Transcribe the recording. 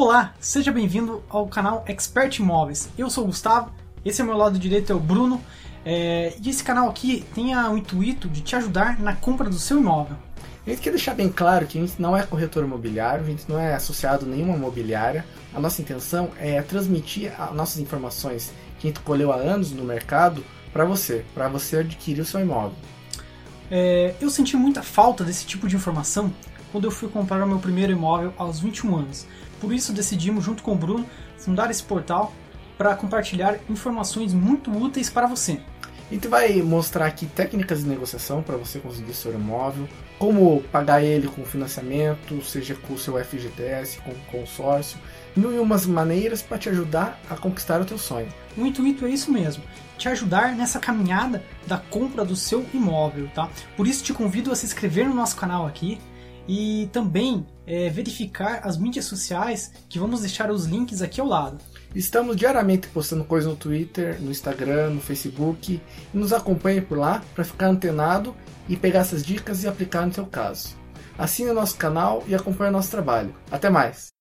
Olá, seja bem-vindo ao canal Expert Imóveis. Eu sou o Gustavo, esse é meu lado direito é o Bruno, é... e esse canal aqui tem o intuito de te ajudar na compra do seu imóvel. A gente quer deixar bem claro que a gente não é corretor imobiliário, a gente não é associado a nenhuma imobiliária. A nossa intenção é transmitir as nossas informações que a gente colheu há anos no mercado para você, para você adquirir o seu imóvel. É, eu senti muita falta desse tipo de informação quando eu fui comprar o meu primeiro imóvel aos 21 anos. Por isso decidimos, junto com o Bruno, fundar esse portal para compartilhar informações muito úteis para você. A gente vai mostrar aqui técnicas de negociação para você conseguir seu imóvel, como pagar ele com financiamento, seja com o seu FGTS, com consórcio, mil e umas maneiras para te ajudar a conquistar o teu sonho. O intuito é isso mesmo, te ajudar nessa caminhada da compra do seu imóvel, tá? Por isso te convido a se inscrever no nosso canal aqui, e também é, verificar as mídias sociais que vamos deixar os links aqui ao lado. Estamos diariamente postando coisas no Twitter, no Instagram, no Facebook. Nos acompanhe por lá para ficar antenado e pegar essas dicas e aplicar no seu caso. Assine o nosso canal e acompanhe o nosso trabalho. Até mais!